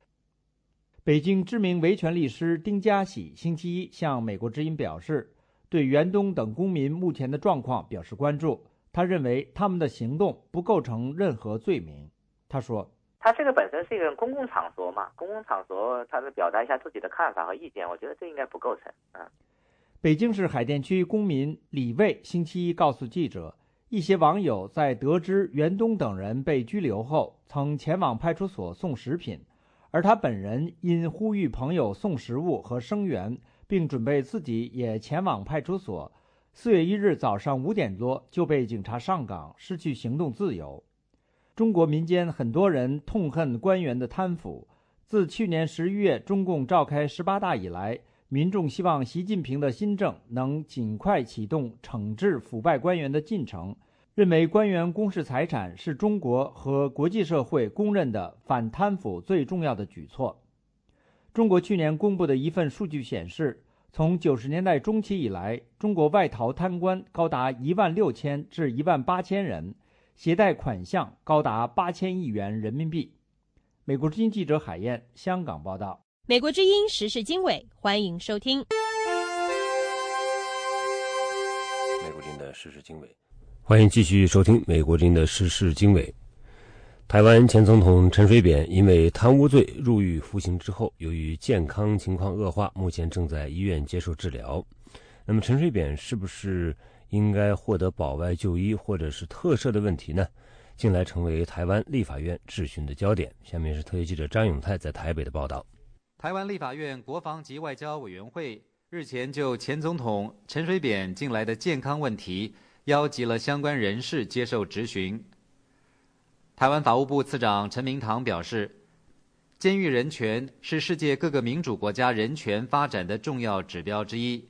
北京知名维权律师丁家喜星期一向美国之音表示，对袁东等公民目前的状况表示关注。他认为他们的行动不构成任何罪名。他说。他这个本身是一个公共场所嘛，公共场所，他是表达一下自己的看法和意见，我觉得这应该不构成。嗯，北京市海淀区公民李卫星期一告诉记者，一些网友在得知袁东等人被拘留后，曾前往派出所送食品，而他本人因呼吁朋友送食物和声援，并准备自己也前往派出所，四月一日早上五点多就被警察上岗，失去行动自由。中国民间很多人痛恨官员的贪腐。自去年十一月中共召开十八大以来，民众希望习近平的新政能尽快启动惩治腐败官员的进程，认为官员公示财产是中国和国际社会公认的反贪腐最重要的举措。中国去年公布的一份数据显示，从九十年代中期以来，中国外逃贪官高达一万六千至一万八千人。携带款项高达八千亿元人民币。美国之音记者海燕香港报道。美国之音时事经纬，欢迎收听。美国之音的时事经纬，欢迎继续收听美国之音的时事经纬。台湾前总统陈水扁因为贪污罪入狱服刑之后，由于健康情况恶化，目前正在医院接受治疗。那么，陈水扁是不是？应该获得保外就医或者是特赦的问题呢，近来成为台湾立法院质询的焦点。下面是特约记者张永泰在台北的报道。台湾立法院国防及外交委员会日前就前总统陈水扁近来的健康问题，邀集了相关人士接受质询。台湾法务部次长陈明堂表示，监狱人权是世界各个民主国家人权发展的重要指标之一。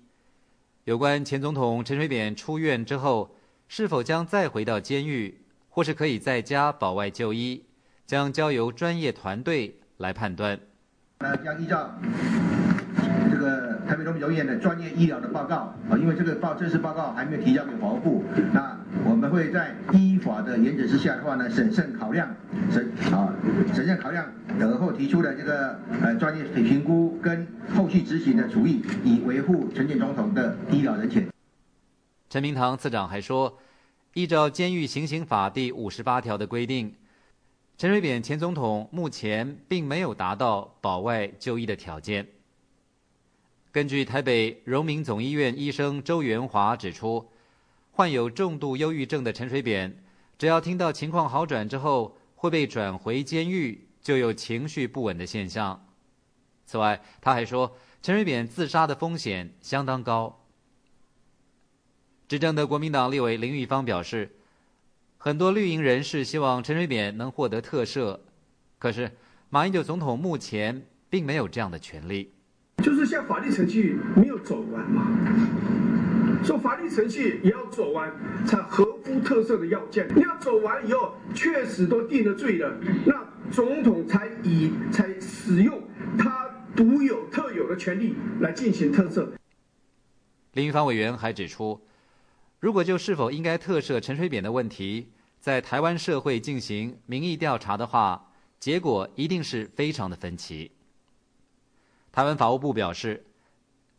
有关前总统陈水扁出院之后是否将再回到监狱，或是可以在家保外就医，将交由专业团队来判断。那将依照这个台北荣民医院的专业医疗的报告啊，因为这个报正式报告还没有提交给法务部，那我们会在依法的原则之下的话呢，审慎考量审啊审慎考量而后提出的这个呃专业评估跟。后续执行的主意，以维护陈建总统的医疗人权。陈明堂次长还说，依照《监狱行刑法》第五十八条的规定，陈水扁前总统目前并没有达到保外就医的条件。根据台北荣民总医院医生周元华指出，患有重度忧郁症的陈水扁，只要听到情况好转之后会被转回监狱，就有情绪不稳的现象。此外，他还说，陈水扁自杀的风险相当高。执政的国民党立委林玉芳表示，很多绿营人士希望陈水扁能获得特赦，可是马英九总统目前并没有这样的权利。就是像法律程序没有走完嘛。说法律程序也要走完，才合乎特色的要件。你要走完以后，确实都定了罪了，那总统才以才使用他独有特有的权利来进行特赦。林玉芳委员还指出，如果就是否应该特赦陈水扁的问题，在台湾社会进行民意调查的话，结果一定是非常的分歧。台湾法务部表示，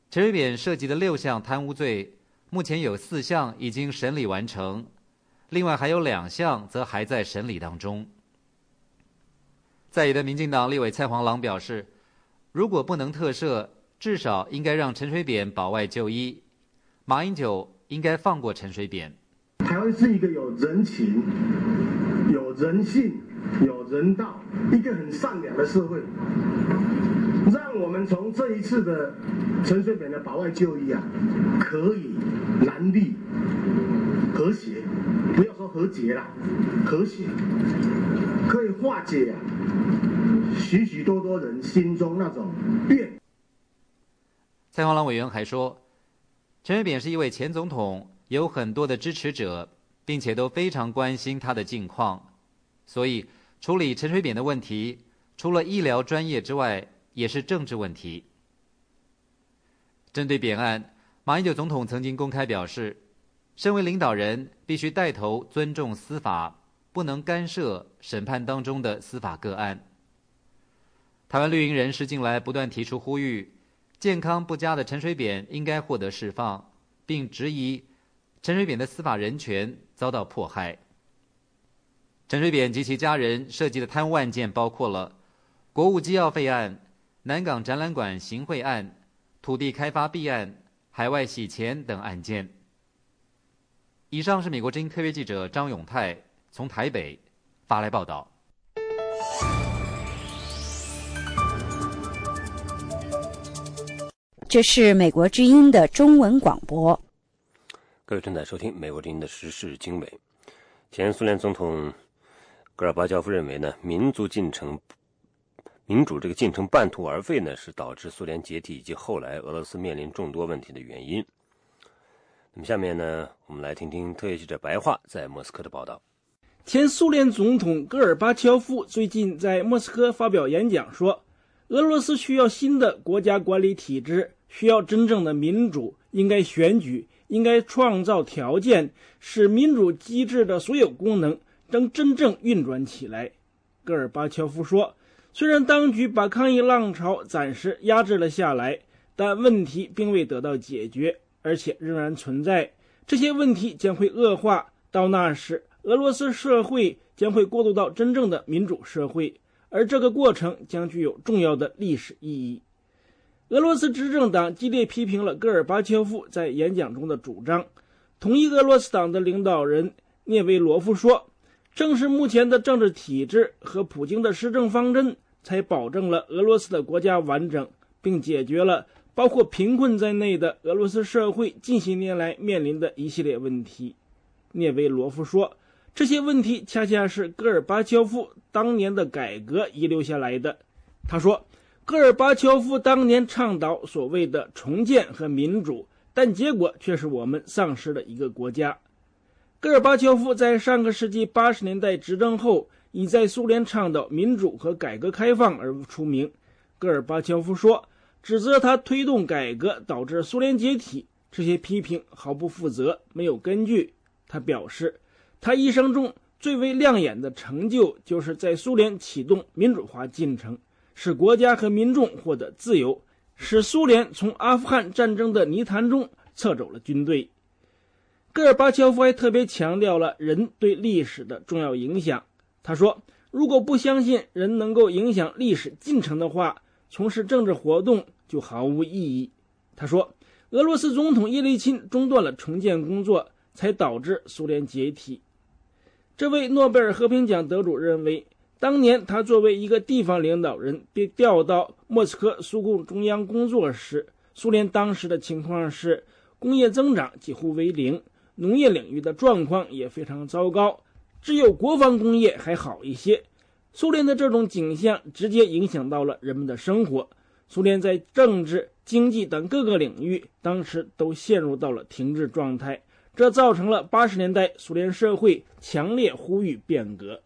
陈水扁涉及的六项贪污罪。目前有四项已经审理完成，另外还有两项则还在审理当中。在野的民进党立委蔡黄朗表示，如果不能特赦，至少应该让陈水扁保外就医。马英九应该放过陈水扁。台湾是一个有人情、有人性、有人道、一个很善良的社会。让我们从这一次的陈水扁的保外就医啊，可以难立和谐，不要说和解啦，和谐可以化解啊许许多多人心中那种怨。蔡黄朗委员还说，陈水扁是一位前总统，有很多的支持者，并且都非常关心他的近况，所以处理陈水扁的问题，除了医疗专业之外，也是政治问题。针对扁案，马英九总统曾经公开表示，身为领导人，必须带头尊重司法，不能干涉审判当中的司法个案。台湾绿营人士近来不断提出呼吁，健康不佳的陈水扁应该获得释放，并质疑陈水扁的司法人权遭到迫害。陈水扁及其家人涉及的贪污案件包括了国务机要费案。南港展览馆行贿案、土地开发弊案、海外洗钱等案件。以上是美国之音特约记者张永泰从台北发来报道。这是美国之音的中文广播。各位正在收听美国之音的时事经纬。前苏联总统戈尔巴乔夫认为呢，民族进程。民主这个进程半途而废呢，是导致苏联解体以及后来俄罗斯面临众多问题的原因。那么下面呢，我们来听听特约记者白桦在莫斯科的报道。前苏联总统戈尔巴乔夫最近在莫斯科发表演讲说，俄罗斯需要新的国家管理体制，需要真正的民主，应该选举，应该创造条件，使民主机制的所有功能能真正运转起来。戈尔巴乔夫说。虽然当局把抗议浪潮暂时压制了下来，但问题并未得到解决，而且仍然存在。这些问题将会恶化，到那时，俄罗斯社会将会过渡到真正的民主社会，而这个过程将具有重要的历史意义。俄罗斯执政党激烈批评了戈尔巴乔夫在演讲中的主张。统一俄罗斯党的领导人涅维罗夫说：“正是目前的政治体制和普京的施政方针。”才保证了俄罗斯的国家完整，并解决了包括贫困在内的俄罗斯社会近些年来面临的一系列问题。涅维罗夫说：“这些问题恰恰是戈尔巴乔夫当年的改革遗留下来的。”他说：“戈尔巴乔夫当年倡导所谓的重建和民主，但结果却是我们丧失了一个国家。”戈尔巴乔夫在上个世纪八十年代执政后。以在苏联倡导民主和改革开放而出名，戈尔巴乔夫说，指责他推动改革导致苏联解体，这些批评毫不负责，没有根据。他表示，他一生中最为亮眼的成就，就是在苏联启动民主化进程，使国家和民众获得自由，使苏联从阿富汗战争的泥潭中撤走了军队。戈尔巴乔夫还特别强调了人对历史的重要影响。他说：“如果不相信人能够影响历史进程的话，从事政治活动就毫无意义。”他说：“俄罗斯总统叶利钦中断了重建工作，才导致苏联解体。”这位诺贝尔和平奖得主认为，当年他作为一个地方领导人被调到莫斯科苏共中央工作时，苏联当时的情况是工业增长几乎为零，农业领域的状况也非常糟糕。只有国防工业还好一些，苏联的这种景象直接影响到了人们的生活。苏联在政治、经济等各个领域当时都陷入到了停滞状态，这造成了八十年代苏联社会强烈呼吁变革。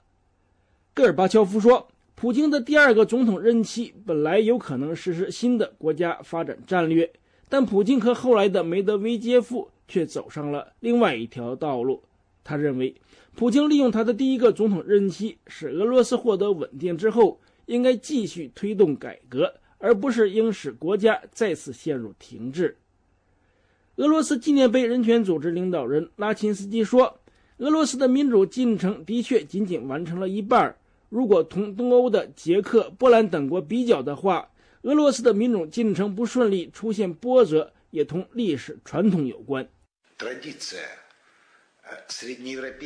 戈尔巴乔夫说，普京的第二个总统任期本来有可能实施新的国家发展战略，但普京和后来的梅德韦杰夫却走上了另外一条道路。他认为，普京利用他的第一个总统任期使俄罗斯获得稳定之后，应该继续推动改革。而不是应使国家再次陷入停滞。俄罗斯纪念碑人权组织领导人拉钦斯基说：“俄罗斯的民主进程的确仅仅完成了一半。如果同东欧的捷克、波兰等国比较的话，俄罗斯的民主进程不顺利、出现波折，也同历史传统有关。”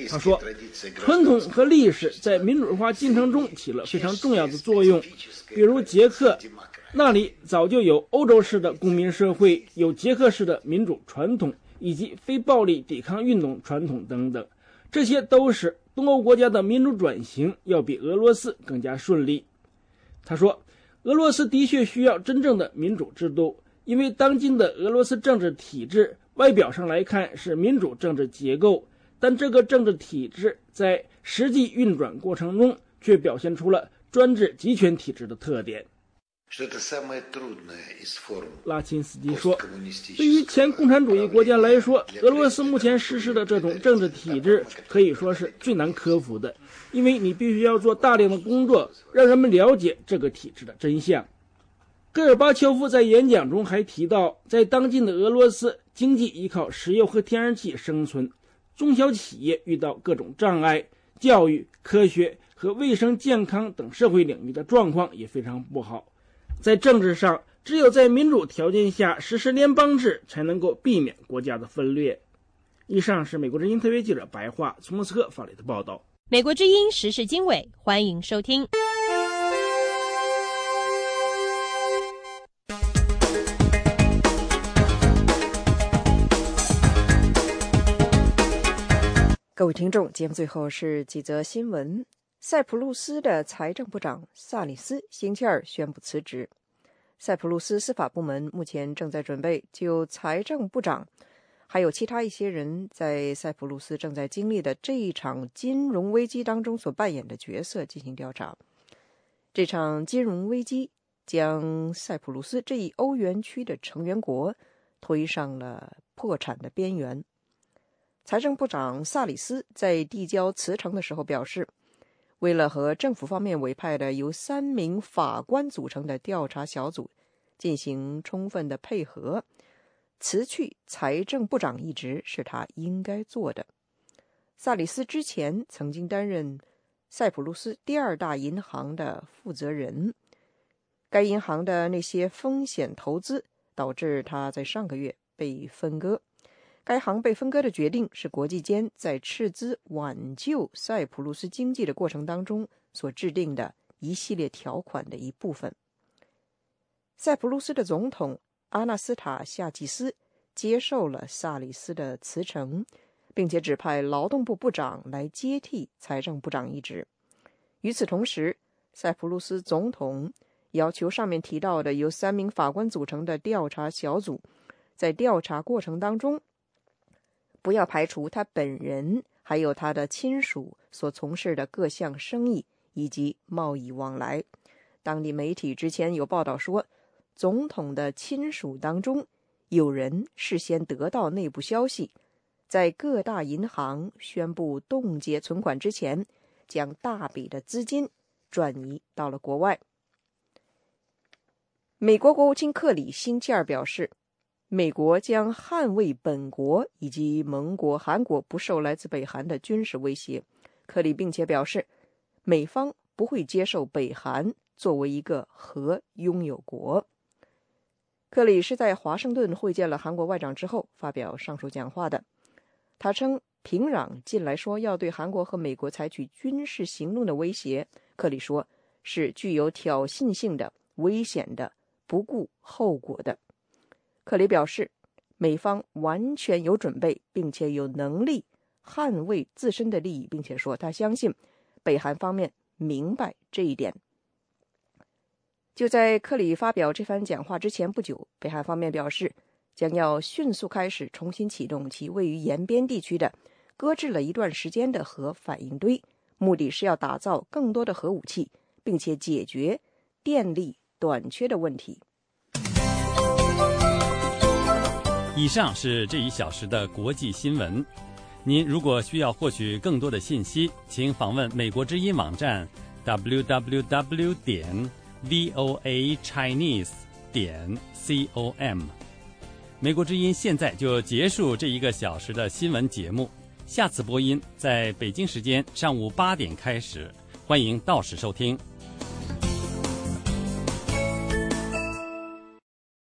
他说：“传统和历史在民主化进程中起了非常重要的作用，比如捷克。”那里早就有欧洲式的公民社会，有捷克式的民主传统，以及非暴力抵抗运动传统等等，这些都是东欧国家的民主转型要比俄罗斯更加顺利。他说，俄罗斯的确需要真正的民主制度，因为当今的俄罗斯政治体制外表上来看是民主政治结构，但这个政治体制在实际运转过程中却表现出了专制集权体制的特点。拉钦斯基说：“对于前共产主义国家来说，俄罗斯目前实施的这种政治体制可以说是最难克服的，因为你必须要做大量的工作，让人们了解这个体制的真相。”戈尔巴乔夫在演讲中还提到，在当今的俄罗斯，经济依靠石油和天然气生存，中小企业遇到各种障碍，教育、科学和卫生健康等社会领域的状况也非常不好。在政治上，只有在民主条件下实施联邦制，才能够避免国家的分裂。以上是美国之音特约记者白桦从莫斯科发来的报道。美国之音时事经纬，欢迎收听。各位听众，节目最后是几则新闻。塞浦路斯的财政部长萨里斯星期二宣布辞职。塞浦路斯司法部门目前正在准备就财政部长还有其他一些人在塞浦路斯正在经历的这一场金融危机当中所扮演的角色进行调查。这场金融危机将塞浦路斯这一欧元区的成员国推上了破产的边缘。财政部长萨里斯在递交辞呈的时候表示。为了和政府方面委派的由三名法官组成的调查小组进行充分的配合，辞去财政部长一职是他应该做的。萨里斯之前曾经担任塞浦路斯第二大银行的负责人，该银行的那些风险投资导致他在上个月被分割。该行被分割的决定是国际间在斥资挽救塞浦路斯经济的过程当中所制定的一系列条款的一部分。塞浦路斯的总统阿纳斯塔夏季斯接受了萨里斯的辞呈，并且指派劳动部部长来接替财政部长一职。与此同时，塞浦路斯总统要求上面提到的由三名法官组成的调查小组在调查过程当中。不要排除他本人还有他的亲属所从事的各项生意以及贸易往来。当地媒体之前有报道说，总统的亲属当中有人事先得到内部消息，在各大银行宣布冻结存款之前，将大笔的资金转移到了国外。美国国务卿克里星期二表示。美国将捍卫本国以及盟国韩国不受来自北韩的军事威胁。克里并且表示，美方不会接受北韩作为一个核拥有国。克里是在华盛顿会见了韩国外长之后发表上述讲话的。他称，平壤近来说要对韩国和美国采取军事行动的威胁，克里说是具有挑衅性的、危险的、不顾后果的。克里表示，美方完全有准备，并且有能力捍卫自身的利益，并且说他相信北韩方面明白这一点。就在克里发表这番讲话之前不久，北韩方面表示将要迅速开始重新启动其位于延边地区的搁置了一段时间的核反应堆，目的是要打造更多的核武器，并且解决电力短缺的问题。以上是这一小时的国际新闻。您如果需要获取更多的信息，请访问美国之音网站 www 点 voa chinese 点 com。美国之音现在就结束这一个小时的新闻节目，下次播音在北京时间上午八点开始，欢迎到时收听。